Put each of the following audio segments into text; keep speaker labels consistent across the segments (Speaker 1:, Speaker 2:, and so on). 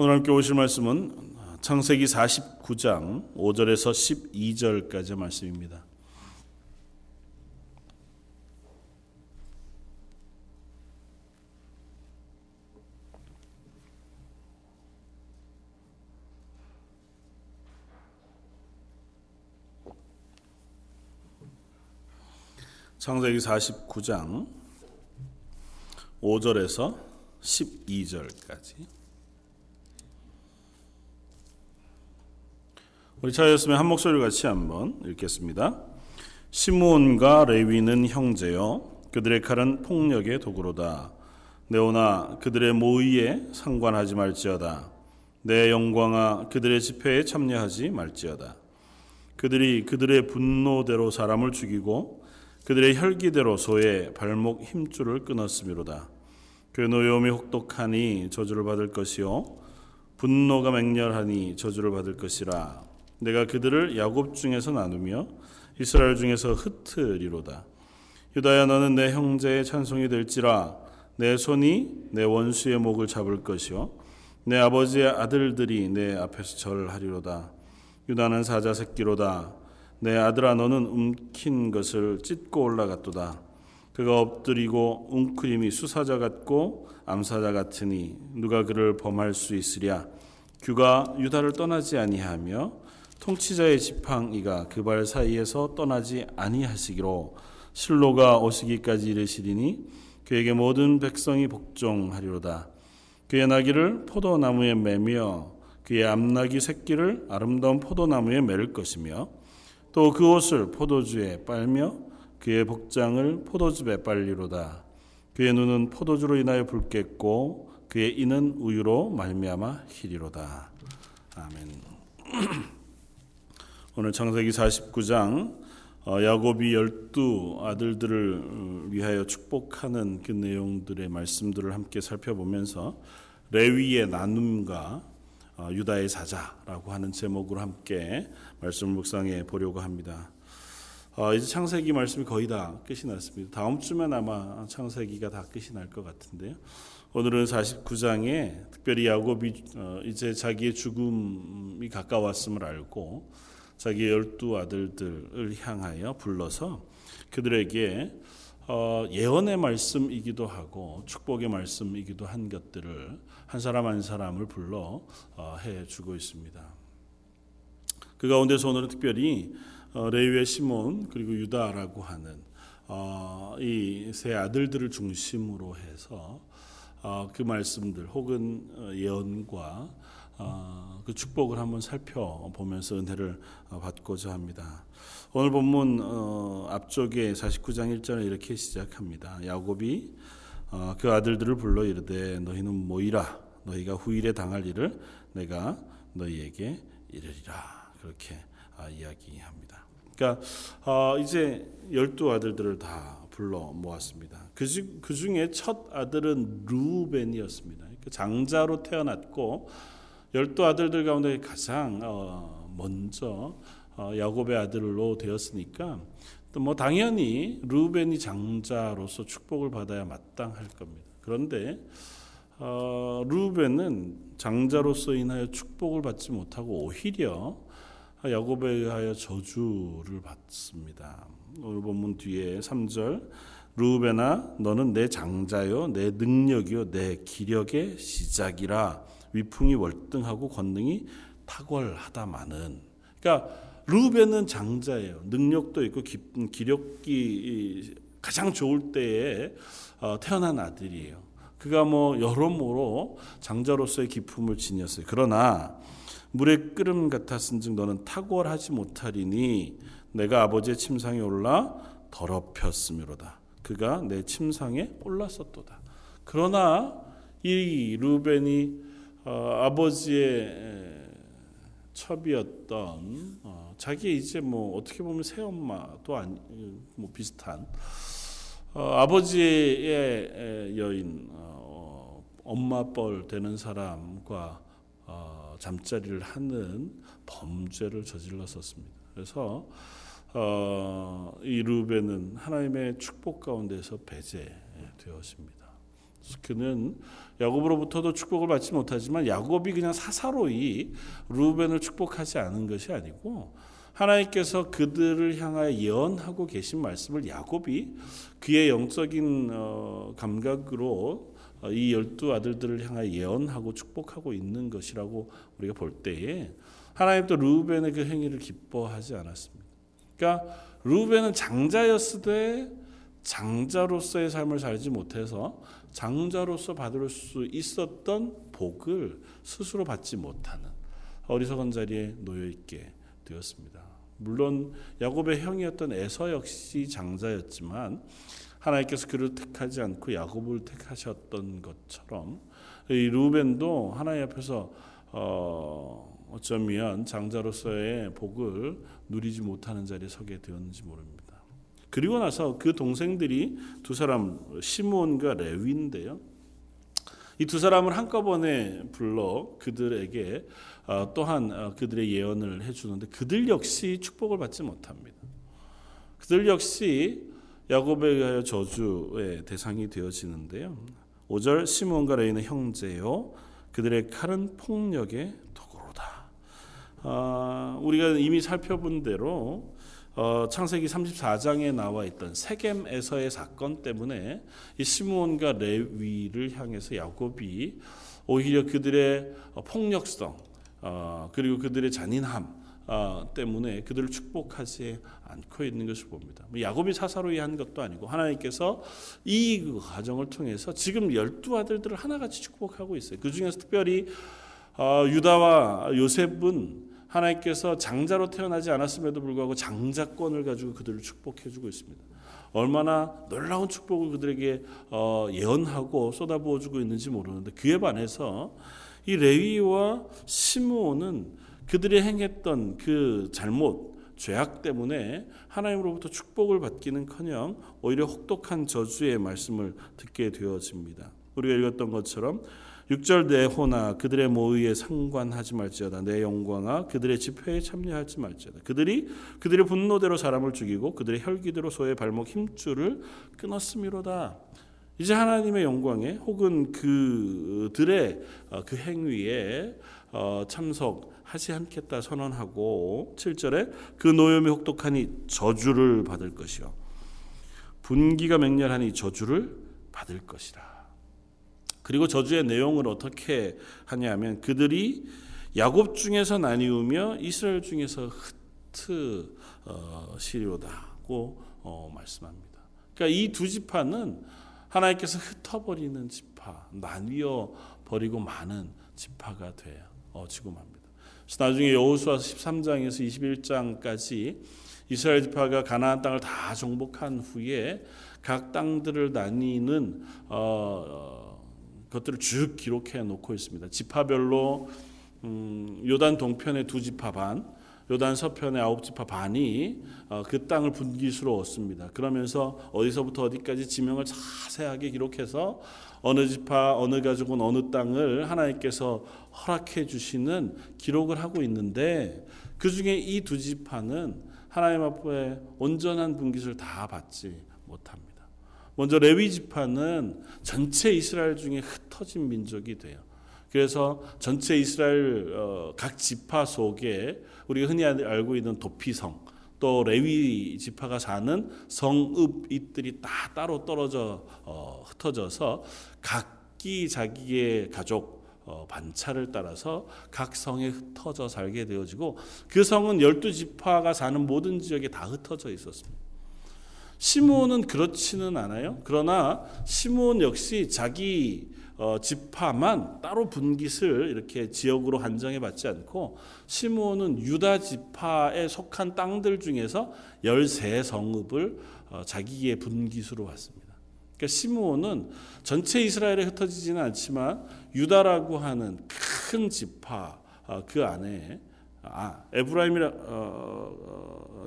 Speaker 1: 오늘 함께 오실 말씀은 창세기 49장 5절에서 12절까지 말씀입니다. 창세기 49장 5절에서 12절까지 우리 차였으면 한 목소리 같이 한번 읽겠습니다. 시므온과 레위는 형제요 그들의 칼은 폭력의 도구로다. 네오나 그들의 모의에 상관하지 말지어다. 내 영광아 그들의 집회에 참여하지 말지어다. 그들이 그들의 분노대로 사람을 죽이고 그들의 혈기대로 소의 발목 힘줄을 끊었음이로다. 그 노여움이 혹독하니 저주를 받을 것이요 분노가 맹렬하니 저주를 받을 것이라. 내가 그들을 야곱 중에서 나누며 이스라엘 중에서 흩으리로다. 유다야 너는 내 형제의 찬송이 될지라 내 손이 내 원수의 목을 잡을 것이요 내 아버지의 아들들이 내 앞에서 절하리로다. 유다는 사자 새끼로다. 내 아들아 너는 움킨 것을 찢고 올라갔도다. 그가 엎드리고 웅크림이 수사자 같고 암사자 같으니 누가 그를 범할 수 있으랴. 규가 유다를 떠나지 아니하며 통치자의 지팡이가 그 발 사이에서 떠나지 아니하시기로 실로가 오시기까지 이르시리니 그에게 모든 백성이 복종하리로다. 그의 나귀를 포도나무에 매며 그의 암나귀 새끼를 아름다운 포도나무에 매를 것이며 또 그 옷을 포도주에 빨며 그의 복장을 포도즙에 빨리로다. 그의 눈은 포도주로 인하여 붉겠고 그의 이는 우유로 말미암아 희리로다. 아멘. 오늘 창세기 49장 어, 야곱이 열두 아들들을 위하여 축복하는 그 내용들의 말씀들을 함께 살펴보면서 레위의 나눔과 어, 유다의 사자라고 하는 제목으로 함께 말씀을 묵상해 보려고 합니다. 어, 이제 창세기 말씀이 거의 다 끝이 났습니다. 다음 주면 아마 창세기가 다 끝이 날 것 같은데요. 오늘은 49장에 특별히 야곱이 이제 자기의 죽음이 가까웠음을 알고 자기 열두 아들들을 향하여 불러서 그들에게 어, 예언의 말씀이기도 하고 축복의 말씀이기도 한 것들을 한 사람 한 사람을 불러 어, 해주고 있습니다. 그 가운데서 오늘은 특별히 어, 레위의 시몬 그리고 유다라고 하는 이 세 아들들을 중심으로 해서 그 말씀들 혹은 예언과 어, 그 축복을 한번 살펴보면서 은혜를 어, 받고자 합니다. 오늘 본문 어, 앞쪽에 49장 1절에 이렇게 시작합니다. 야곱이 그 아들들을 불러 이르되 너희는 모이라 너희가 후일에 당할 일을 내가 너희에게 이르리라 그렇게 이야기합니다. 그러니까 이제 열두 아들들을 다 불러 모았습니다. 그, 그 중에 첫 아들은 루벤이었습니다. 그러니까 장자로 태어났고 열두 아들들 가운데 가장 어, 먼저 어, 야곱의 아들로 되었으니까 또 뭐 당연히 루벤이 장자로서 축복을 받아야 마땅할 겁니다. 그런데 어, 루벤은 장자로서 인하여 축복을 받지 못하고 오히려 야곱에 의하여 저주를 받습니다. 오늘 본문 뒤에 3절 루벤아 너는 내 장자요 내 능력이요 내 기력의 시작이라 위풍이 월등하고 권능이 탁월하다마는 그러니까 루벤은 장자예요. 능력도 있고 기력이 가장 좋을 때에 어, 태어난 아들이에요. 그가 뭐 여러모로 장자로서의 기품을 지녔어요. 그러나 물의 끓음 같았은즉 너는 탁월하지 못하리니 내가 아버지의 침상에 올라 더럽혔음이로다. 그가 내 침상에 올랐었도다. 그러나 이 루벤이 어, 아버지의 첩이었던 어, 자기 이제 뭐 어떻게 보면 새엄마도 아니 뭐 비슷한 어, 아버지의 여인 어, 엄마뻘 되는 사람과 어, 잠자리를 하는 범죄를 저질렀었습니다. 그래서 어, 이 루벤은 하나님의 축복 가운데서 배제되었습니다. 그는 야곱으로부터도 축복을 받지 못하지만 야곱이 그냥 사사로이 루벤을 축복하지 않은 것이 아니고 하나님께서 그들을 향하여 예언하고 계신 말씀을 야곱이 그의 영적인 어, 감각으로 어, 이 열두 아들들을 향하여 예언하고 축복하고 있는 것이라고 우리가 볼 때에 하나님도 루벤의 그 행위를 기뻐하지 않았습니다. 그러니까 루벤은 장자였으되 장자로서의 삶을 살지 못해서 장자로서 받을 수 있었던 복을 스스로 받지 못하는 어리석은 자리에 놓여 있게 되었습니다. 물론 야곱의 형이었던 에서 역시 장자였지만 하나님께서 그를 택하지 않고 야곱을 택하셨던 것처럼 이 루벤도 하나님 앞에서 어, 어쩌면 장자로서의 복을 누리지 못하는 자리에 서게 되었는지 모릅니다. 그리고 나서 그 동생들이 두 사람 시몬과 레위인데요. 이 두 사람을 한꺼번에 불러 그들에게 어, 또한 어, 그들의 예언을 해주는데 그들 역시 축복을 받지 못합니다. 그들 역시 야곱에 의하여 저주의 대상이 되어지는데요. 5절 시몬과 레이는 형제요 그들의 칼은 폭력의 도구로다. 아, 우리가 이미 살펴본 대로 어, 창세기 34장에 나와 있던 세겜에서의 사건 때문에 이 시므온과 레위를 향해서 야곱이 오히려 그들의 폭력성 어, 그리고 그들의 잔인함 어, 때문에 그들을 축복하지 않고 있는 것을 봅니다. 뭐 야곱이 사사로이 한 것도 아니고 하나님께서 이 과정을 통해서 지금 열두 아들들을 하나같이 축복하고 있어요. 그 중에서 특별히 어, 유다와 요셉은 하나님께서 장자로 태어나지 않았음에도 불구하고 장자권을 가지고 그들을 축복해 주고 있습니다. 얼마나 놀라운 축복을 그들에게 어, 예언하고 쏟아부어 주고 있는지 모르는데 그에 반해서 이 레위와 시므온은 그들이 행했던 그 잘못 죄악 때문에 하나님으로부터 축복을 받기는커녕 오히려 혹독한 저주의 말씀을 듣게 되어집니다. 우리가 읽었던 것처럼 6절 내 호나 그들의 모의에 상관하지 말지어다. 내 영광아 그들의 집회에 참여하지 말지어다. 그들이 그들의 분노대로 사람을 죽이고 그들의 혈기대로 소의 발목 힘줄을 끊었음이로다. 이제 하나님의 영광에 혹은 그들의 어, 그 행위에 어, 참석하지 않겠다 선언하고 7절에 그 노염이 혹독하니 저주를 받을 것이요. 분기가 맹렬하니 저주를 받을 것이라 그리고 저주의 내용을 어떻게 하냐면 그들이 야곱 중에서 나뉘우며 이스라엘 중에서 흩으시려다고 어, 말씀합니다. 그러니까 이 두 지파는 하나님께서 흩어버리는 지파, 나뉘어 버리고 많은 지파가 되어 지고 맙니다. 나중에 여호수아 13장에서 21장까지 이스라엘 지파가 가나안 땅을 다 정복한 후에 각 땅들을 나뉘는 어, 것들을 쭉 기록해 놓고 있습니다. 지파별로 음, 요단 동편의 두 지파 반, 요단 서편의 아홉 지파 반이 어, 그 땅을 분기수로 얻습니다. 그러면서 어디서부터 어디까지 지명을 자세하게 기록해서 어느 지파 어느 가족은 어느 땅을 하나님께서 허락해 주시는 기록을 하고 있는데 그 중에 이 두 지파는 하나님 앞에 온전한 분깃을 다 받지 못합니다. 먼저 레위 지파는 전체 이스라엘 중에 흩어진 민족이 돼요. 그래서 전체 이스라엘 어, 각 지파 속에 우리가 흔히 알고 있는 도피성 또 레위 지파가 사는 성읍 이들이 다 따로 떨어져 어, 흩어져서 각기 자기의 가족 어, 반차를 따라서 각 성에 흩어져 살게 되어지고 그 성은 열두 지파가 사는 모든 지역에 다 흩어져 있었습니다. 시므온은 그렇지는 않아요. 그러나 시므온 역시 자기 어, 지파만 따로 분깃을 이렇게 지역으로 한정해 받지 않고 시므온은 유다 지파에 속한 땅들 중에서 13성읍을 어, 자기의 분깃으로 받습니다. 그러니까 시므온은 전체 이스라엘에 흩어지지는 않지만 유다라고 하는 큰 지파 어, 그 안에 아, 에브라임이라 어, 어,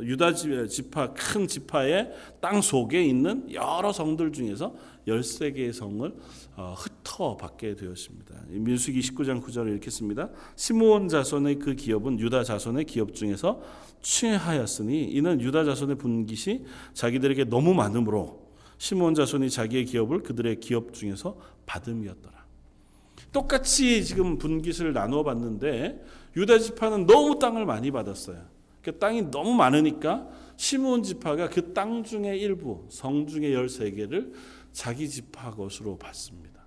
Speaker 1: 유다 지파 큰 지파의 땅 속에 있는 여러 성들 중에서 13개의 성을 어, 흩어 받게 되었습니다. 민수기 19장 9절을 이렇게 씁니다. 시므온 자손의 그 기업은 유다 자손의 기업 중에서 취하였으니 이는 유다 자손의 분깃이 자기들에게 너무 많으므로 시므온 자손이 자기의 기업을 그들의 기업 중에서 받음이었더라. 똑같이 지금 분깃을 나누어 봤는데 유다 지파는 너무 땅을 많이 받았어요. 그 땅이 너무 많으니까 시므온 지파가 그 땅 중의 일부 성 중의 13개를 자기 지파 것으로 받습니다.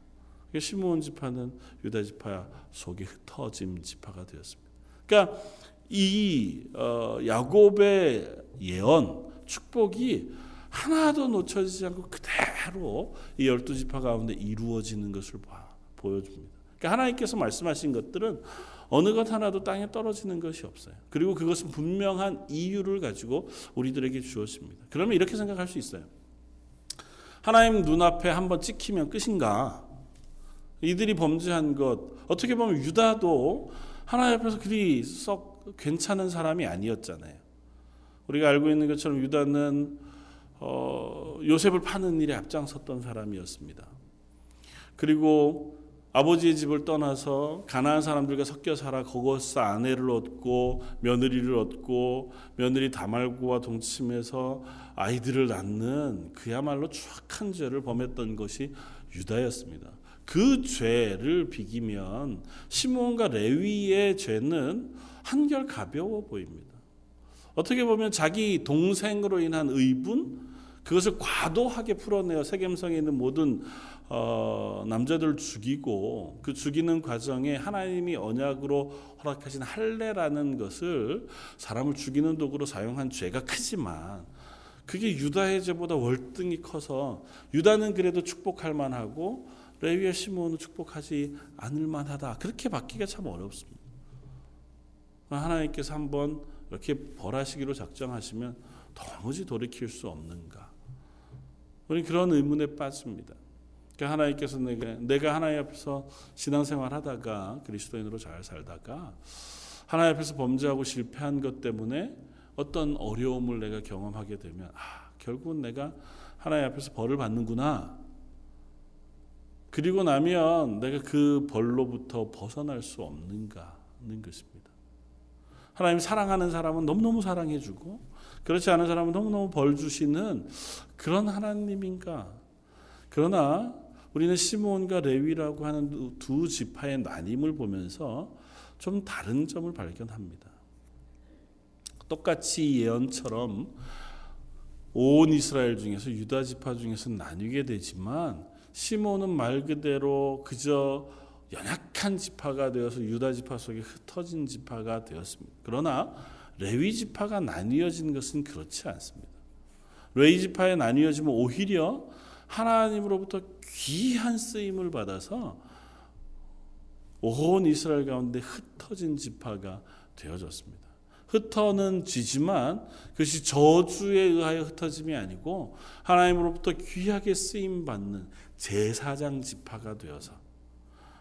Speaker 1: 시므온 지파는 유다 지파 속에 흩어짐 지파가 되었습니다. 그러니까 이 어, 야곱의 예언 축복이 하나도 놓쳐지지 않고 그대로 이 열두 지파 가운데 이루어지는 것을 보여줍니다. 그러니까 하나님께서 말씀하신 것들은 어느 것 하나도 땅에 떨어지는 것이 없어요. 그리고 그것은 분명한 이유를 가지고 우리들에게 주었습니다. 그러면 이렇게 생각할 수 있어요. 하나님 눈앞에 한번 찍히면 끝인가? 이들이 범죄한 것 어떻게 보면 유다도 하나님 앞에서 그리 썩 괜찮은 사람이 아니었잖아요. 우리가 알고 있는 것처럼 유다는 어, 요셉을 파는 일에 앞장섰던 사람이었습니다. 그리고 아버지의 집을 떠나서 가나안 사람들과 섞여 살아 거기서 아내를 얻고 며느리를 얻고 며느리 다말고와 동침해서 아이들을 낳는 그야말로 추악한 죄를 범했던 것이 유다였습니다. 그 죄를 비기면 시몬과 레위의 죄는 한결 가벼워 보입니다. 어떻게 보면 자기 동생으로 인한 의분 그것을 과도하게 풀어내어 세겜성에 있는 모든 어, 남자들 죽이고 그 죽이는 과정에 하나님이 언약으로 허락하신 할례라는 것을 사람을 죽이는 도구로 사용한 죄가 크지만 그게 유다의 죄보다 월등히 커서 유다는 그래도 축복할 만하고 레위와 시몬은 축복하지 않을 만하다. 그렇게 받기가 참 어렵습니다. 하나님께서 한번 이렇게 벌하시기로 작정하시면 도무지 돌이킬 수 없는가? 우리 그런 의문에 빠집니다. 그러니까 하나님께서 내가, 내가 하나님 앞에서 신앙생활 하다가 그리스도인으로 잘 살다가 하나님 앞에서 범죄하고 실패한 것 때문에 어떤 어려움을 내가 경험하게 되면 아, 결국은 내가 하나님 앞에서 벌을 받는구나. 그리고 나면 내가 그 벌로부터 벗어날 수 없는가 하는 것입니다. 하나님 사랑하는 사람은 너무너무 사랑해주고 그렇지 않은 사람은 너무너무 벌 주시는 그런 하나님인가. 그러나 우리는 시몬과 레위라고 하는 두 지파의 나님을 보면서 좀 다른 점을 발견합니다. 똑같이 예언처럼 온 이스라엘 중에서 유다 지파 중에서 나뉘게 되지만 시몬은 말 그대로 그저 연약한 지파가 되어서 유다 지파 속에 흩어진 지파가 되었습니다. 그러나 레위 지파가 나뉘어진 것은 그렇지 않습니다. 레위 지파에 나뉘어지면 오히려 하나님으로부터 귀한 쓰임을 받아서 온 이스라엘 가운데 흩어진 지파가 되어졌습니다. 흩어는 지지만 그것이 저주에 의하여 흩어짐이 아니고 하나님으로부터 귀하게 쓰임 받는 제사장 지파가 되어서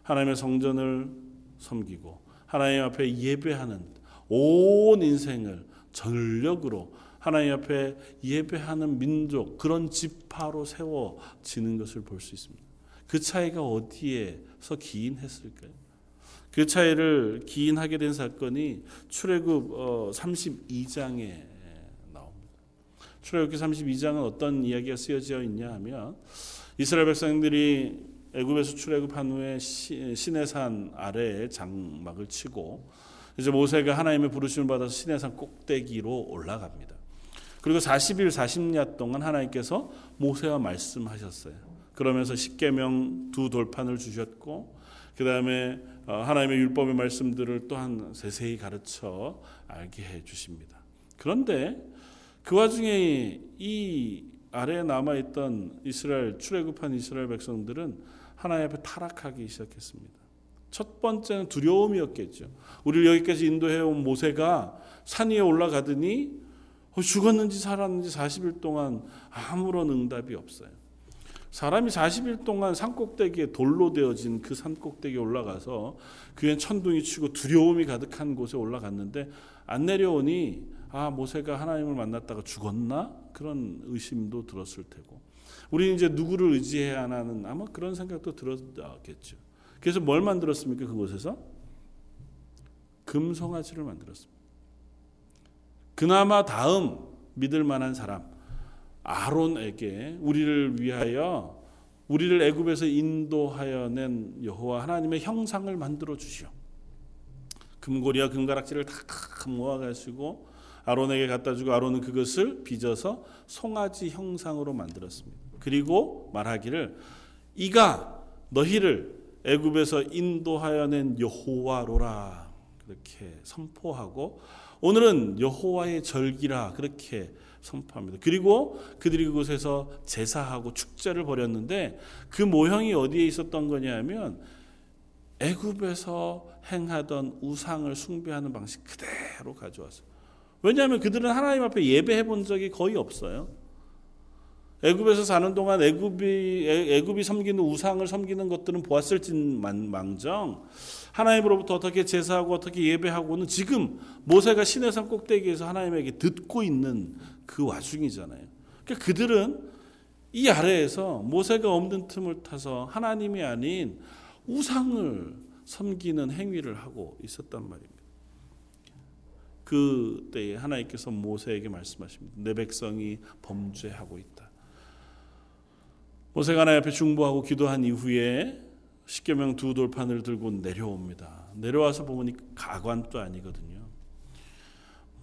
Speaker 1: 하나님의 성전을 섬기고 하나님 앞에 예배하는 온 인생을 전력으로 하나님 앞에 예배하는 민족 그런 지파로 세워지는 것을 볼 수 있습니다. 그 차이가 어디에서 기인했을까요? 그 차이를 기인하게 된 사건이 출애굽 32장에 나옵니다. 출애굽기 32장은 어떤 이야기가 쓰여져 있냐 하면 이스라엘 백성들이 애굽에서 출애굽한 후에 시내산 아래에 장막을 치고 이제 모세가 하나님의 부르심을 받아서 시내산 꼭대기로 올라갑니다. 그리고 40일 40야 동안 하나님께서 모세와 말씀하셨어요. 그러면서 십계명 두 돌판을 주셨고 그 다음에 어, 하나님의 율법의 말씀들을 또한 세세히 가르쳐 알게 해 주십니다. 그런데 그 와중에 이 아래에 남아 있던 이스라엘 출애굽한 이스라엘 백성들은 하나님 앞에 타락하기 시작했습니다. 첫 번째는 두려움이었겠죠. 우리를 여기까지 인도해 온 모세가 산 위에 올라가더니 어, 죽었는지 살았는지 40일 동안 아무런 응답이 없어요. 사람이 40일 동안 산꼭대기에 돌로 되어진 그 산꼭대기에 올라가서 그엔 천둥이 치고 두려움이 가득한 곳에 올라갔는데 안 내려오니 아 모세가 하나님을 만났다가 죽었나 그런 의심도 들었을 테고 우리는 이제 누구를 의지해야 하나는 아마 그런 생각도 들었겠죠. 그래서 뭘 만들었습니까 그곳에서 금송아지를 만들었습니다. 그나마 다음 믿을 만한 사람 아론에게 우리를 위하여 우리를 애굽에서 인도하여 낸 여호와 하나님의 형상을 만들어 주시오. 금고리와 금가락지를 다 모아 가지고 아론에게 갖다 주고 아론은 그것을 빚어서 송아지 형상으로 만들었습니다. 그리고 말하기를 이가 너희를 애굽에서 인도하여 낸 여호와로라 그렇게 선포하고 오늘은 여호와의 절기라 그렇게 선포합니다. 그리고 그들이 그곳에서 제사하고 축제를 벌였는데 그 모형이 어디에 있었던 거냐면 애굽에서 행하던 우상을 숭배하는 방식 그대로 가져왔어요. 왜냐하면 그들은 하나님 앞에 예배해 본 적이 거의 없어요. 애굽에서 사는 동안 애굽이 애굽이 섬기는 우상을 섬기는 것들은 보았을진망정 하나님으로부터 어떻게 제사하고 어떻게 예배하고는 지금 모세가 시내산 꼭대기에서 하나님에게 듣고 있는 그 와중이잖아요. 그러니까 그들은 이 아래에서 모세가 없는 틈을 타서 하나님이 아닌 우상을 섬기는 행위를 하고 있었단 말입니다. 그때에 하나님께서 모세에게 말씀하십니다. 내 백성이 범죄하고 있다. 모세가 하나님 앞에 중보하고 기도한 이후에 십계명 두 돌판을 들고 내려옵니다. 내려와서 보니 가관도 아니거든요.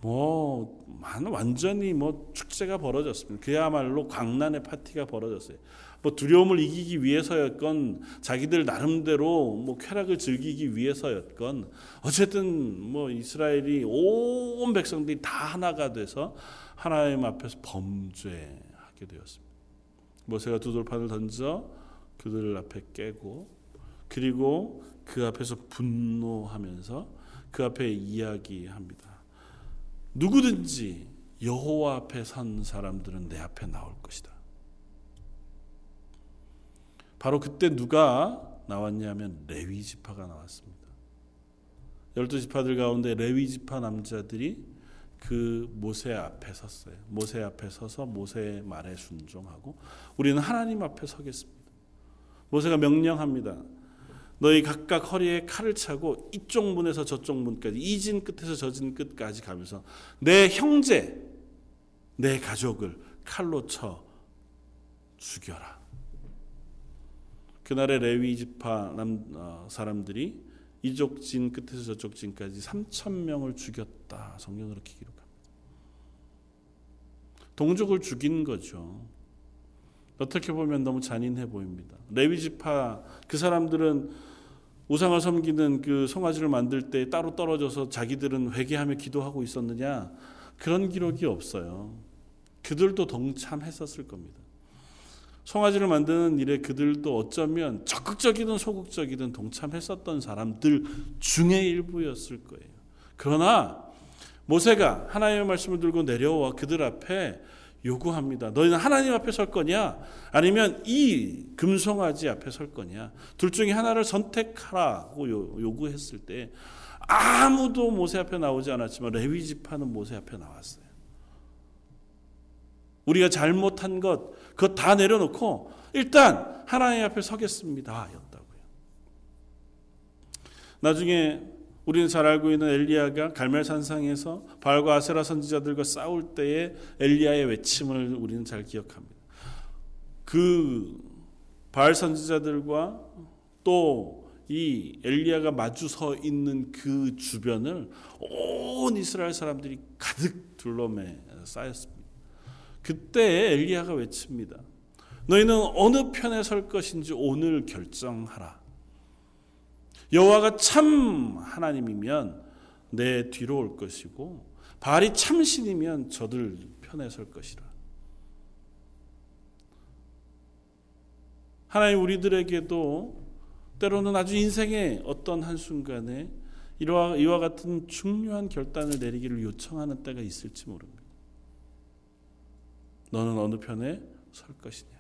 Speaker 1: 뭐 완전히 뭐 축제가 벌어졌습니다. 그야말로 광란의 파티가 벌어졌어요. 뭐 두려움을 이기기 위해서였건 자기들 나름대로 뭐 쾌락을 즐기기 위해서였건 어쨌든 뭐 이스라엘이 온 백성들이 다 하나가 돼서 하나님 앞에서 범죄하게 되었습니다. 모세가 두 돌판을 던져 그들 앞에 깨고 그리고 그 앞에서 분노하면서 그 앞에 이야기합니다. 누구든지 여호와 앞에 선 사람들은 내 앞에 나올 것이다. 바로 그때 누가 나왔냐면 레위 지파가 나왔습니다. 열두 지파들 가운데 레위 지파 남자들이 그 모세 앞에 섰어요. 모세 앞에 서서 모세의 말에 순종하고 우리는 하나님 앞에 서겠습니다. 모세가 명령합니다. 너희 각각 허리에 칼을 차고 이쪽 문에서 저쪽 문까지 이 진 끝에서 저 진 끝까지 가면서 내 형제 내 가족을 칼로 쳐 죽여라. 그날의 레위 지파 남 어, 사람들이 이쪽 진 끝에서 저쪽 진까지 3천 명을 죽였다. 성경으로 이렇게 기록합니다. 동족을 죽인 거죠. 어떻게 보면 너무 잔인해 보입니다. 레위 지파 그 사람들은 우상을 섬기는 그 송아지를 만들 때 따로 떨어져서 자기들은 회개하며 기도하고 있었느냐? 그런 기록이 없어요. 그들도 동참했었을 겁니다. 송아지를 만드는 일에 그들도 어쩌면 적극적이든 소극적이든 동참했었던 사람들 중의 일부였을 거예요. 그러나 모세가 하나님의 말씀을 들고 내려와 그들 앞에 요구합니다. 너희는 하나님 앞에 설 거냐? 아니면 이 금송아지 앞에 설 거냐? 둘 중에 하나를 선택하라고 요구했을 때 아무도 모세 앞에 나오지 않았지만 레위 지파는 모세 앞에 나왔어요. 우리가 잘못한 것, 그것 다 내려놓고 일단 하나님 앞에 서겠습니다. 였다고요. 나중에 우리는 잘 알고 있는 엘리야가 갈멜산상에서 바알과 아세라 선지자들과 싸울 때의 엘리야의 외침을 우리는 잘 기억합니다. 그 바알 선지자들과 또 이 엘리야가 마주 서 있는 그 주변을 온 이스라엘 사람들이 가득 둘러매 쌓였습니다. 그때 엘리야가 외칩니다. 너희는 어느 편에 설 것인지 오늘 결정하라. 여호와가 참 하나님이면 내 뒤로 올 것이고 바알이 참신이면 저들 편에 설 것이라. 하나님 우리들에게도 때로는 아주 인생의 어떤 한순간에 이와 같은 중요한 결단을 내리기를 요청하는 때가 있을지 모릅니다. 너는 어느 편에 설 것이냐?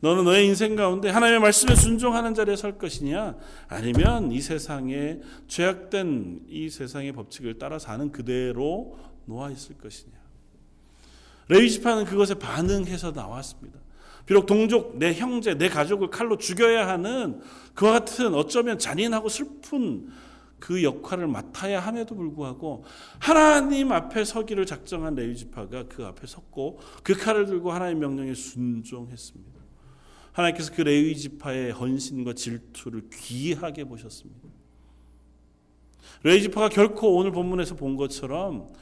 Speaker 1: 너는 너의 인생 가운데 하나님의 말씀에 순종하는 자리에 설 것이냐? 아니면 이 세상에 죄악된 이 세상의 법칙을 따라 사는 그대로 놓아 있을 것이냐? 레위 지파는 그것에 반응해서 나왔습니다. 비록 동족, 내 형제, 내 가족을 칼로 죽여야 하는 그와 같은 어쩌면 잔인하고 슬픈 그 역할을 맡아야 함에도 불구하고 하나님 앞에 서기를 작정한 레위 지파가 그 앞에 섰고 그 칼을 들고 하나님 명령에 순종했습니다. 하나님께서 그 레위 지파의 헌신과 질투를 귀하게 보셨습니다. 레위 지파가 결코 오늘 본문에서 본 것처럼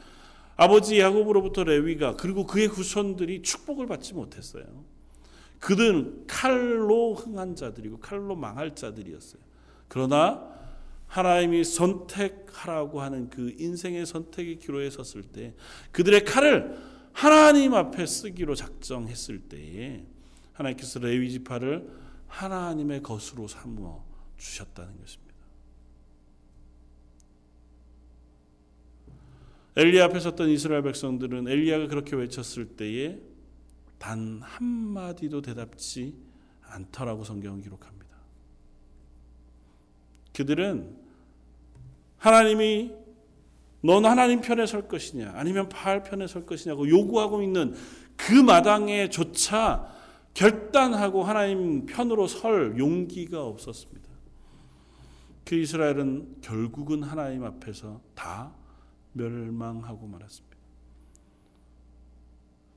Speaker 1: 아버지 야곱으로부터 레위가 그리고 그의 후손들이 축복을 받지 못했어요. 그들은 칼로 흥한 자들이고 칼로 망할 자들이었어요. 그러나 하나님이 선택하라고 하는 그 인생의 선택의 기로에 섰을 때 그들의 칼을 하나님 앞에 쓰기로 작정했을 때에 하나님께서 레위 지파를 하나님의 것으로 삼어 주셨다는 것입니다. 엘리 앞에 섰던 이스라엘 백성들은 엘리야가 그렇게 외쳤을 때에 단 한마디도 대답지 않더라고 성경은 기록합니다. 그들은 하나님이 넌 하나님 편에 설 것이냐 아니면 바알 편에 설 것이냐고 요구하고 있는 그 마당에 조차 결단하고 하나님 편으로 설 용기가 없었습니다. 그 이스라엘은 결국은 하나님 앞에서 다 멸망하고 말았습니다.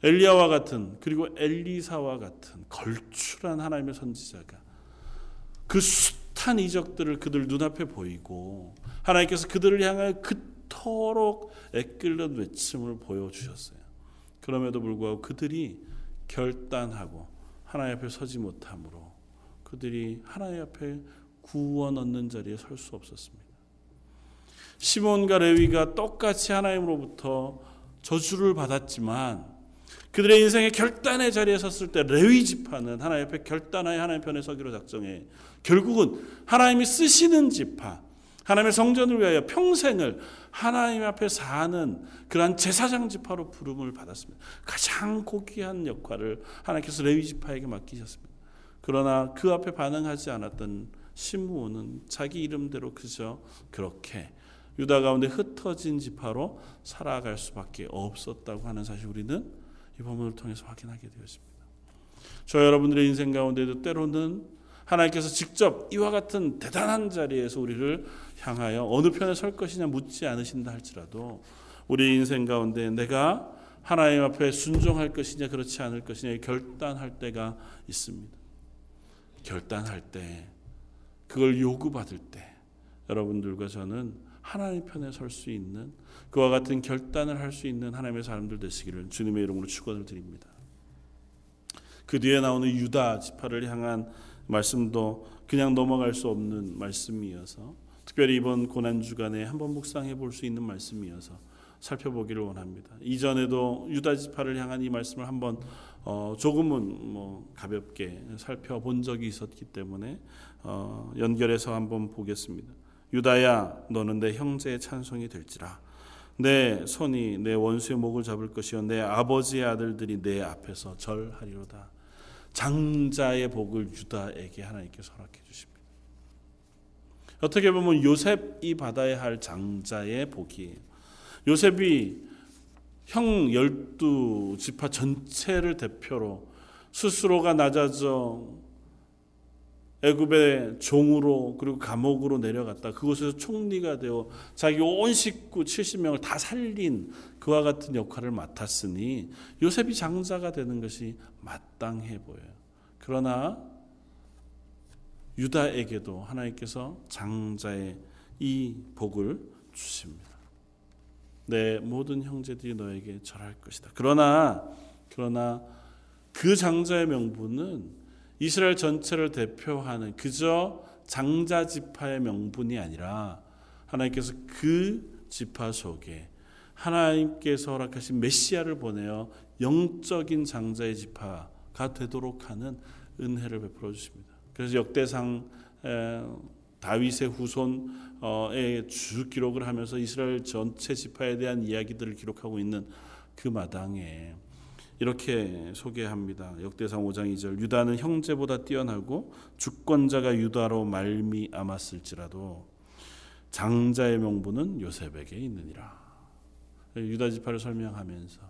Speaker 1: 엘리야와 같은 그리고 엘리사와 같은 걸출한 하나님의 선지자가 그 숱한 이적들을 그들 눈앞에 보이고 하나님께서 그들을 향하여 그토록 애끓는 외침을 보여주셨어요. 그럼에도 불구하고 그들이 결단하고 하나님 앞에 서지 못함으로 그들이 하나님 앞에 구원 얻는 자리에 설 수 없었습니다. 시몬과 레위가 똑같이 하나님으로부터 저주를 받았지만 그들의 인생의 결단의 자리에 섰을 때 레위 지파는 하나님 앞에 결단하여 하나님 편에 서기로 작정해 결국은 하나님이 쓰시는 지파 하나님의 성전을 위하여 평생을 하나님 앞에 사는 그러한 제사장 지파로 부름을 받았습니다. 가장 고귀한 역할을 하나님께서 레위 지파에게 맡기셨습니다. 그러나 그 앞에 반응하지 않았던 시므온은 자기 이름대로 그저 그렇게 유다 가운데 흩어진 지파로 살아갈 수밖에 없었다고 하는 사실 우리는 이 본문을 통해서 확인하게 되었습니다. 저 여러분들의 인생 가운데도 때로는 하나님께서 직접 이와 같은 대단한 자리에서 우리를 향하여 어느 편에 설 것이냐 묻지 않으신다 할지라도 우리 인생 가운데 내가 하나님 앞에 순종할 것이냐 그렇지 않을 것이냐 결단할 때가 있습니다. 결단할 때 그걸 요구받을 때 여러분들과 저는 하나님 편에 설 수 있는 그와 같은 결단을 할 수 있는 하나님의 사람들 되시기를 주님의 이름으로 축원을 드립니다. 그 뒤에 나오는 유다 지파를 향한 말씀도 그냥 넘어갈 수 없는 말씀이어서 특별히 이번 고난 주간에 한번 묵상해 볼 수 있는 말씀이어서 살펴보기를 원합니다. 이전에도 유다 지파를 향한 이 말씀을 한번 어, 조금은 뭐 가볍게 살펴본 적이 있었기 때문에 어, 연결해서 한번 보겠습니다. 유다야, 너는 내 형제의 찬송이 될지라. 내 손이 내 원수의 목을 잡을 것이요 내 아버지의 아들들이 내 앞에서 절하리로다. 장자의 복을 유다에게 하나님께서 허락해 주십니다. 어떻게 보면 요셉이 받아야 할 장자의 복이에요. 요셉이 형 열두 지파 전체를 대표로 스스로가 낮아져 애굽의 종으로 그리고 감옥으로 내려갔다. 그곳에서 총리가 되어 자기 온 식구 70명을 다 살린 그와 같은 역할을 맡았으니 요셉이 장자가 되는 것이 마땅해 보여요. 그러나 유다에게도 하나님께서 장자의 이 복을 주십니다. 내 모든 형제들이 너에게 절할 것이다. 그러나 그러나 그 장자의 명분은 이스라엘 전체를 대표하는 그저 장자 지파의 명분이 아니라 하나님께서 그 지파 속에 하나님께서 허락하신 메시아를 보내어 영적인 장자의 지파가 되도록 하는 은혜를 베풀어 주십니다. 그래서 역대상 다윗의 후손의 주 기록을 하면서 이스라엘 전체 지파에 대한 이야기들을 기록하고 있는 그 마당에 이렇게 소개합니다. 역대상 5장 2절 유다는 형제보다 뛰어나고 주권자가 유다로 말미암았을지라도 장자의 명분은 요셉에게 있느니라. 유다 지파를 설명하면서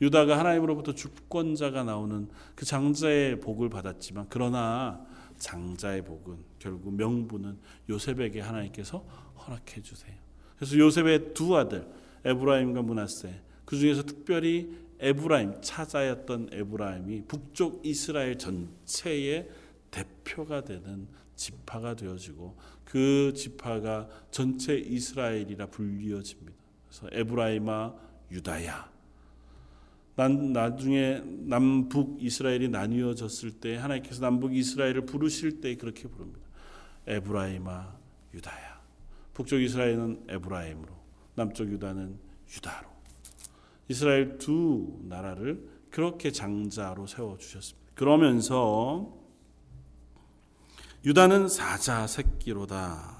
Speaker 1: 유다가 하나님으로부터 주권자가 나오는 그 장자의 복을 받았지만 그러나 장자의 복은 결국 명분은 요셉에게 하나님께서 허락해 주세요. 그래서 요셉의 두 아들 에브라임과 문하세 그 중에서 특별히 에브라임 차자였던 에브라임이 북쪽 이스라엘 전체의 대표가 되는 지파가 되어지고 그 지파가 전체 이스라엘이라 불리어집니다. 그래서 에브라임아 유다야. 난 나중에 남북 이스라엘이 나뉘어졌을 때 하나님께서 남북 이스라엘을 부르실 때 그렇게 부릅니다. 에브라임아 유다야. 북쪽 이스라엘은 에브라임으로, 남쪽 유다는 유다로. 이스라엘 두 나라를 그렇게 장자로 세워 주셨습니다. 그러면서 유다는 사자 새끼로다.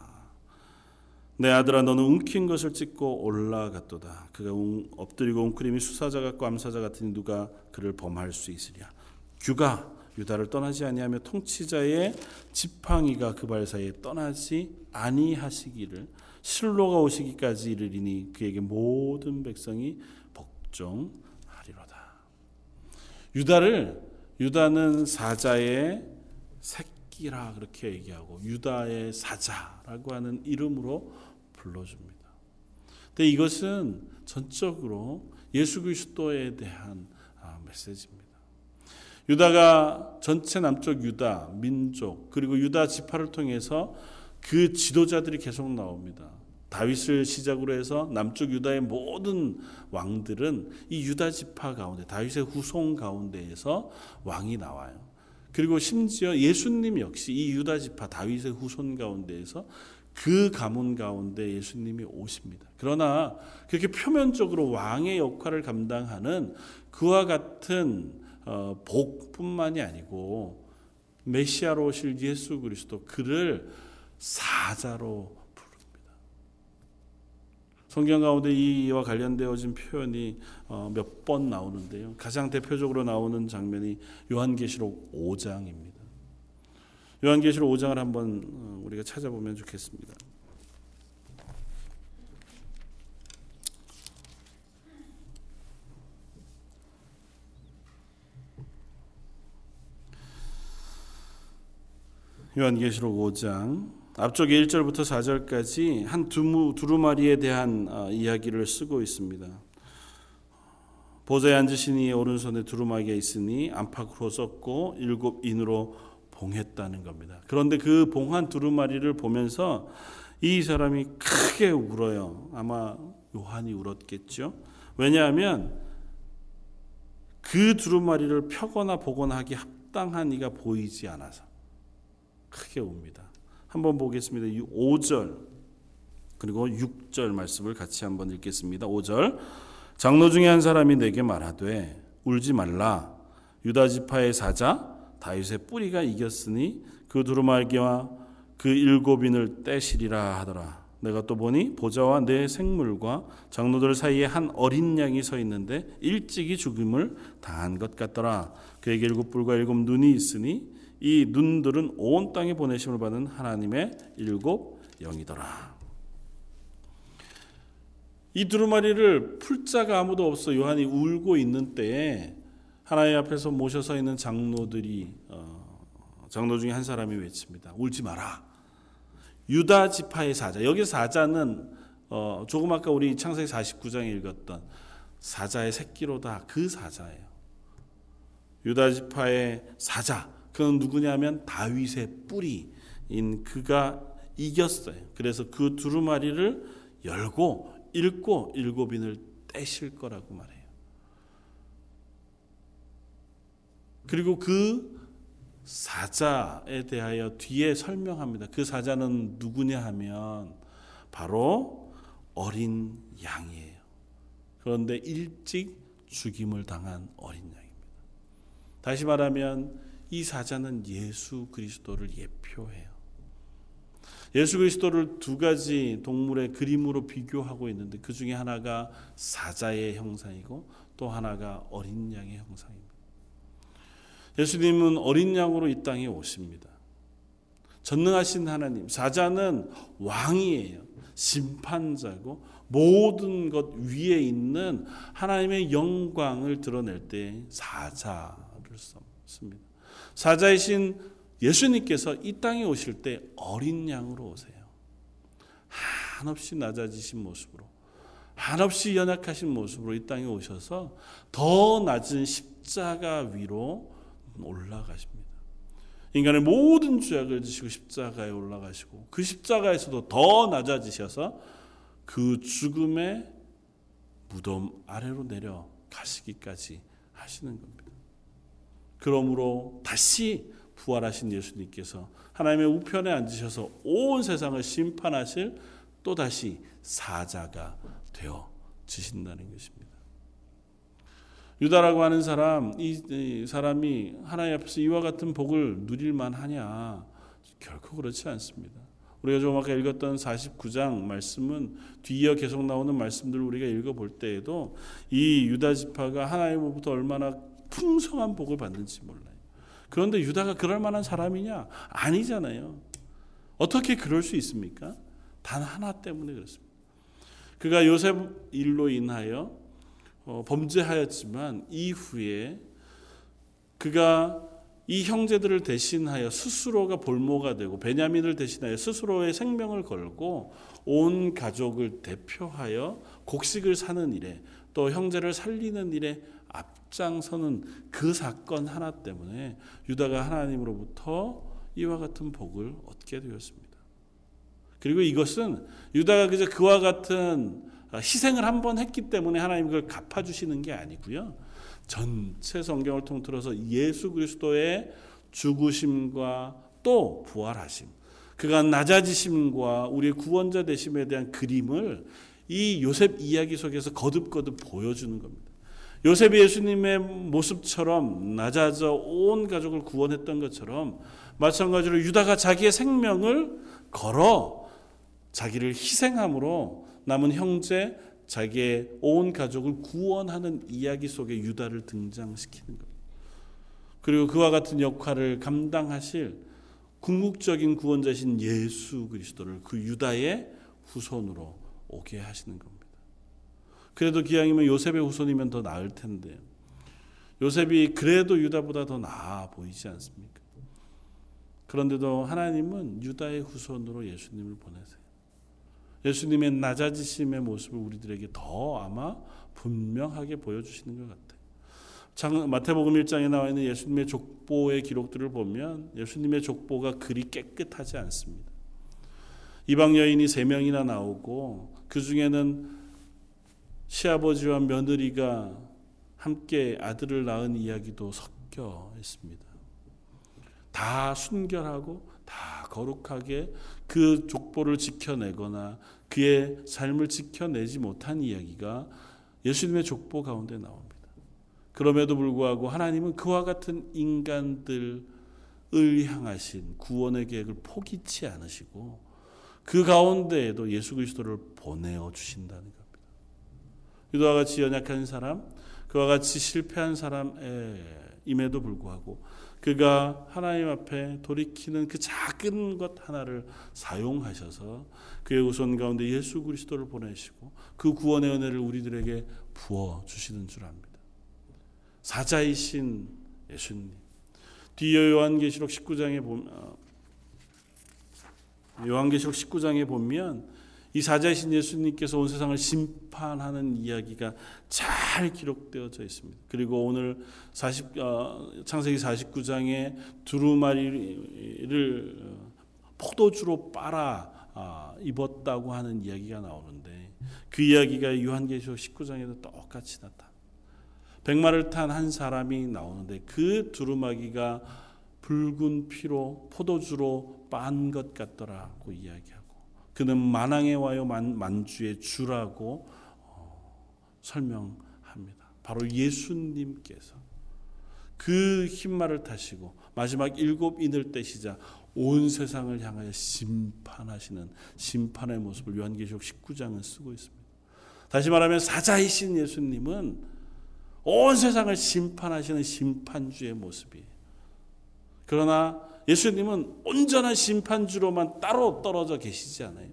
Speaker 1: 내 아들아 너는 움킨 것을 찢고 올라갔도다. 그가 엎드리고 웅크림이 수사자 같고 암사자 같으니 누가 그를 범할 수 있으랴. 규가 유다를 떠나지 아니하며 통치자의 지팡이가 그 발 사이에 떠나지 아니하시기를 실로가 오시기까지 이르리니 그에게 모든 백성이 복종하리로다. 유다를 유다는 사자의 새끼라 그렇게 얘기하고 유다의 사자라고 하는 이름으로 불러줍니다. 근데 이것은 전적으로 예수 그리스도에 대한 아, 메시지입니다. 유다가 전체 남쪽 유다 민족 그리고 유다 지파를 통해서 그 지도자들이 계속 나옵니다. 다윗을 시작으로 해서 남쪽 유다의 모든 왕들은 이 유다 지파 가운데 다윗의 후손 가운데에서 왕이 나와요. 그리고 심지어 예수님 역시 이 유다 지파 다윗의 후손 가운데에서 그 가문 가운데 예수님이 오십니다. 그러나 그렇게 표면적으로 왕의 역할을 감당하는 그와 같은 어, 복뿐만이 아니고 메시아로 오실 예수 그리스도 그를 사자로. 성경 가운데 이와 관련되어진 표현이 어, 몇번 나오는데요. 가장 대표적으로 나오는 장면이 요한계시록 5장입니다. 요한계시록 5장을 한번 어, 우리가 찾아보면 좋겠습니다. 요한계시록 5장 앞쪽에 1절부터 4절까지 한 두무, 두루마리에 대한 어, 이야기를 쓰고 있습니다. 보좌에 앉으신 이 오른손에 두루마리가 있으니 안팎으로 썼고 일곱 인으로 봉했다는 겁니다. 그런데 그 봉한 두루마리를 보면서 이 사람이 크게 울어요. 아마 요한이 울었겠죠. 왜냐하면 그 두루마리를 펴거나 보거나 하기 합당한 이가 보이지 않아서 크게 웁니다. 한번 보겠습니다. 5절 그리고 6절 말씀을 같이 한번 읽겠습니다. 5절 장로 중에 한 사람이 내게 말하되 울지 말라 유다 지파의 사자 다윗의 뿌리가 이겼으니 그 두루마기와 그 일곱인을 떼시리라 하더라. 내가 또 보니 보좌와 내 생물과 장로들 사이에 한 어린 양이 서 있는데 일찍이 죽음을 당한 것 같더라. 그에게 일곱 뿔과 일곱 눈이 있으니 이 눈들은 온 땅에 보내심을 받은 하나님의 일곱 영이더라. 이 두루마리를 풀 자가 아무도 없어 요한이 울고 있는 때에 하나님 앞에서 모셔 서 있는 장로들이 어, 장로 중에 한 사람이 외칩니다. 울지 마라. 유다 지파의 사자. 여기 사자는 어, 조금 아까 우리 창세기 49장에 읽었던 사자의 새끼로다. 그 사자예요. 유다 지파의 사자. 그는 누구냐면 다윗의 뿌리인 그가 이겼어요. 그래서 그 두루마리를 열고 읽고 일곱인을 떼실 거라고 말해요. 그리고 그 사자에 대하여 뒤에 설명합니다. 그 사자는 누구냐 하면 바로 어린 양이에요. 그런데 일찍 죽임을 당한 어린 양입니다. 다시 말하면 이 사자는 예수 그리스도를 예표해요. 예수 그리스도를 두 가지 동물의 그림으로 비교하고 있는데 그 중에 하나가 사자의 형상이고 또 하나가 어린 양의 형상입니다. 예수님은 어린 양으로 이 땅에 오십니다. 전능하신 하나님, 사자는 왕이에요. 심판자고 모든 것 위에 있는 하나님의 영광을 드러낼 때 사자를 씁니다. 사자이신 예수님께서 이 땅에 오실 때 어린 양으로 오세요. 한없이 낮아지신 모습으로 한없이 연약하신 모습으로 이 땅에 오셔서 더 낮은 십자가 위로 올라가십니다. 인간의 모든 죄악을 지시고 십자가에 올라가시고 그 십자가에서도 더 낮아지셔서 그 죽음의 무덤 아래로 내려 가시기까지 하시는 겁니다. 그러므로 다시 부활하신 예수님께서 하나님의 우편에 앉으셔서 온 세상을 심판하실 또다시 사자가 되어 지신다는 것입니다. 유다라고 하는 사람, 이, 사람이 하나님 앞에서 이와 같은 복을 누릴 만 하냐? 결코 그렇지 않습니다. 우리가 조금 아까 읽었던 49장 말씀은 뒤이어 계속 나오는 말씀들을 우리가 읽어볼 때에도 이 유다 지파가 하나님으로부터 얼마나 풍성한 복을 받는지 몰라요. 그런데 유다가 그럴 만한 사람이냐? 아니잖아요. 어떻게 그럴 수 있습니까? 단 하나 때문에 그렇습니다. 그가 요셉 일로 인하여 어, 범죄하였지만 이후에 그가 이 형제들을 대신하여 스스로가 볼모가 되고 베냐민을 대신하여 스스로의 생명을 걸고 온 가족을 대표하여 곡식을 사는 일에 또 형제를 살리는 일에 앞장서는 그 사건 하나 때문에 유다가 하나님으로부터 이와 같은 복을 얻게 되었습니다. 그리고 이것은 유다가 그저 그와 같은 희생을 한 번 했기 때문에 하나님 그걸 갚아주시는 게 아니고요. 전체 성경을 통틀어서 예수 그리스도의 죽으심과 또 부활하심, 그가 낮아지심과 우리의 구원자 되심에 대한 그림을 이 요셉 이야기 속에서 거듭거듭 보여주는 겁니다. 요셉이 예수님의 모습처럼 낮아져 온 가족을 구원했던 것처럼 마찬가지로 유다가 자기의 생명을 걸어 자기를 희생함으로 남은 형제 자기의 온 가족을 구원하는 이야기 속에 유다를 등장시키는 겁니다. 그리고 그와 같은 역할을 감당하실 궁극적인 구원자신 예수 그리스도를 그 유다의 후손으로 오게 하시는 겁니다. 그래도 기왕이면 요셉의 후손이면 더 나을 텐데 요셉이 그래도 유다보다 더 나아 보이지 않습니까? 그런데도 하나님은 유다의 후손으로 예수님을 보내세요. 예수님의 낮아지심의 모습을 우리들에게 더 아마 분명하게 보여주시는 것 같아요. 마태복음 1장에 나와 있는 예수님의 족보의 기록들을 보면 예수님의 족보가 그리 깨끗하지 않습니다. 이방 여인이 세 명이나 나오고 그 중에는 시아버지와 며느리가 함께 아들을 낳은 이야기도 섞여 있습니다. 다 순결하고 다 거룩하게 그 족보를 지켜내거나 그의 삶을 지켜내지 못한 이야기가 예수님의 족보 가운데 나옵니다. 그럼에도 불구하고 하나님은 그와 같은 인간들을 향하신 구원의 계획을 포기치 않으시고 그 가운데에도 예수 그리스도를 보내어 주신다는 유다와 같이 연약한 사람, 그와 같이 실패한 사람임에도 불구하고 그가 하나님 앞에 돌이키는 그 작은 것 하나를 사용하셔서 그의 우선 가운데 예수 그리스도를 보내시고 그 구원의 은혜를 우리들에게 부어 주시는 줄 압니다. 사자이신 예수님. 뒤에 요한계시록 19장에 보면 어, 요한계시록 19장에 보면 이 사자이신 예수님께서 온 세상을 심판하는 이야기가 잘 기록되어져 있습니다. 그리고 오늘 40, 어, 창세기 49장에 두루마리를 어, 포도주로 빨아 어, 입었다고 하는 이야기가 나오는데 그 이야기가 요한계시록 19장에도 똑같이 나타. 백마를 탄 한 사람이 나오는데 그 두루마기가 붉은 피로 포도주로 빤 것 같더라고 이야기합니다. 그는 만왕에 와요 만, 만주의 주라고 어, 설명합니다. 바로 예수님께서 그 흰말을 타시고 마지막 일곱 인을 떼시자 온 세상을 향하여 심판하시는 심판의 모습을 요한계시록 19장은 쓰고 있습니다. 다시 말하면 사자이신 예수님은 온 세상을 심판하시는 심판주의 모습이에요. 그러나 예수님은 온전한 심판주로만 따로 떨어져 계시지 않아요.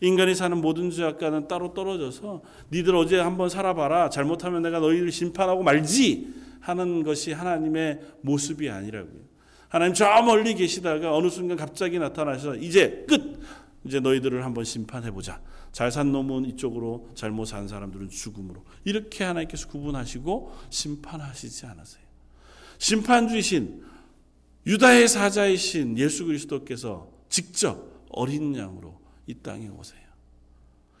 Speaker 1: 인간이 사는 모든 죄악과는 따로 떨어져서 니들 어제 한번 살아봐라. 잘못하면 내가 너희를 심판하고 말지 하는 것이 하나님의 모습이 아니라고요. 하나님 저 멀리 계시다가 어느 순간 갑자기 나타나셔서 이제 끝. 이제 너희들을 한번 심판해 보자. 잘 산 놈은 이쪽으로 잘못 산 사람들은 죽음으로. 이렇게 하나님께서 구분하시고 심판하시지 않으세요. 심판주이신 유다의 사자이신 예수 그리스도께서 직접 어린 양으로 이 땅에 오세요.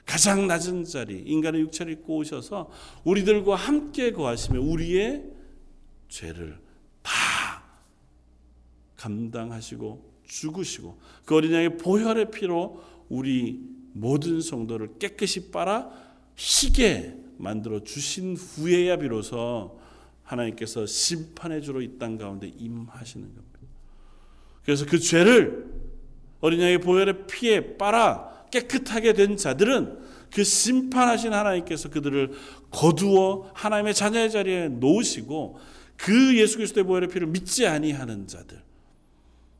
Speaker 1: 가장 낮은 자리, 인간의 육체를 입고 오셔서 우리들과 함께 거하시며 우리의 죄를 다 감당하시고 죽으시고 그 어린 양의 보혈의 피로 우리 모든 성도를 깨끗이 빨아 희게 만들어 주신 후에야 비로소 하나님께서 심판의 주로 이 땅 가운데 임하시는 겁니다. 그래서 그 죄를 어린 양의 보혈의 피에 빨아 깨끗하게 된 자들은 그 심판하신 하나님께서 그들을 거두어 하나님의 자녀의 자리에 놓으시고 그 예수 그리스도의 보혈의 피를 믿지 아니하는 자들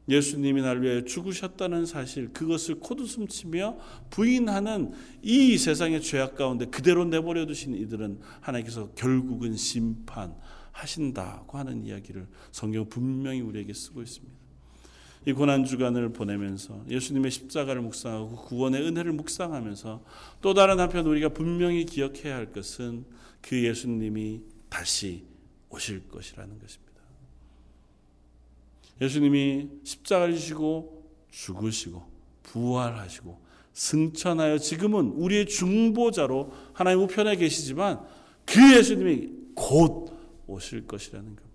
Speaker 1: 예수님이 나를 위해 죽으셨다는 사실 그것을 코드숨치며 부인하는 이 세상의 죄악 가운데 그대로 내버려 두신 이들은 하나님께서 결국은 심판하신다고 하는 이야기를 성경 분명히 우리에게 쓰고 있습니다. 이 고난 주간을 보내면서 예수님의 십자가를 묵상하고 구원의 은혜를 묵상하면서 또 다른 한편 우리가 분명히 기억해야 할 것은 그 예수님이 다시 오실 것이라는 것입니다. 예수님이 십자가를 지시고 죽으시고 부활하시고 승천하여 지금은 우리의 중보자로 하나님 우편에 계시지만 그 예수님이 곧 오실 것이라는 겁니다.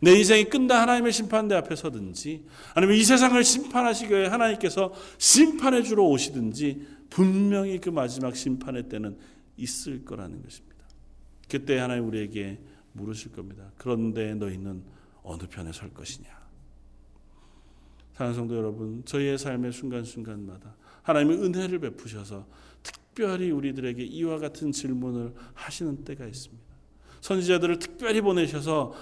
Speaker 1: 내 인생이 끝나 하나님의 심판대 앞에 서든지 아니면 이 세상을 심판하시기 위해 하나님께서 심판해 주러 오시든지 분명히 그 마지막 심판의 때는 있을 거라는 것입니다. 그때 하나님 우리에게 물으실 겁니다. 그런데 너희는 어느 편에 설 것이냐? 사랑하는 성도 여러분, 저희의 삶의 순간순간마다 하나님의 은혜를 베푸셔서 특별히 우리들에게 이와 같은 질문을 하시는 때가 있습니다. 선지자들을 특별히 보내셔서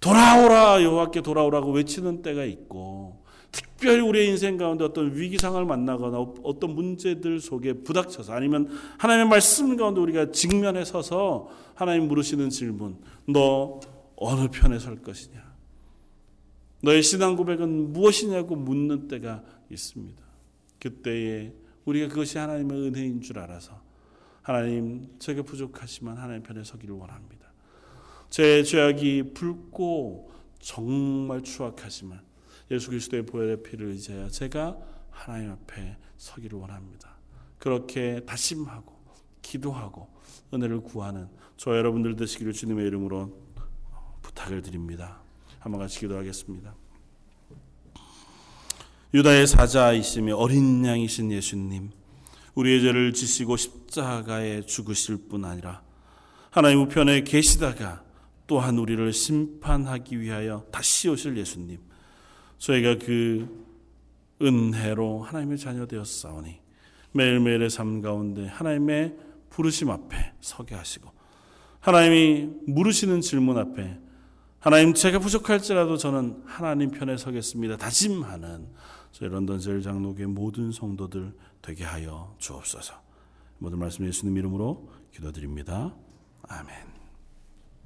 Speaker 1: 돌아오라 여호와께 돌아오라고 외치는 때가 있고 특별히 우리의 인생 가운데 어떤 위기 상황을 만나거나 어떤 문제들 속에 부닥쳐서 아니면 하나님의 말씀 가운데 우리가 직면에 서서 하나님 물으시는 질문 너 어느 편에 설 것이냐 너의 신앙 고백은 무엇이냐고 묻는 때가 있습니다. 그때에 우리가 그것이 하나님의 은혜인 줄 알아서 하나님 제가 부족하지만 하나님 편에 서기를 원합니다. 제 죄악이 붉고 정말 추악하지만 예수 그리스도의 보혈의 피를 의지하여 제가 하나님 앞에 서기를 원합니다. 그렇게 다짐하고 기도하고 은혜를 구하는 저 여러분들 되시기를 주님의 이름으로 부탁을 드립니다. 한번 같이 기도하겠습니다. 유다의 사자이시며 어린 양이신 예수님, 우리의 죄를 지시고 십자가에 죽으실 뿐 아니라 하나님 우편에 계시다가 또한 우리를 심판하기 위하여 다시 오실 예수님. 저희가 그 은혜로 하나님의 자녀 되었사오니 매일매일의 삶 가운데 하나님의 부르심 앞에 서게 하시고 하나님이 물으시는 질문 앞에 하나님 제가 부족할지라도 저는 하나님 편에 서겠습니다. 다짐하는 저희 런던 제일 장로교의 모든 성도들 되게 하여 주옵소서. 모든 말씀 예수님 이름으로 기도드립니다. 아멘.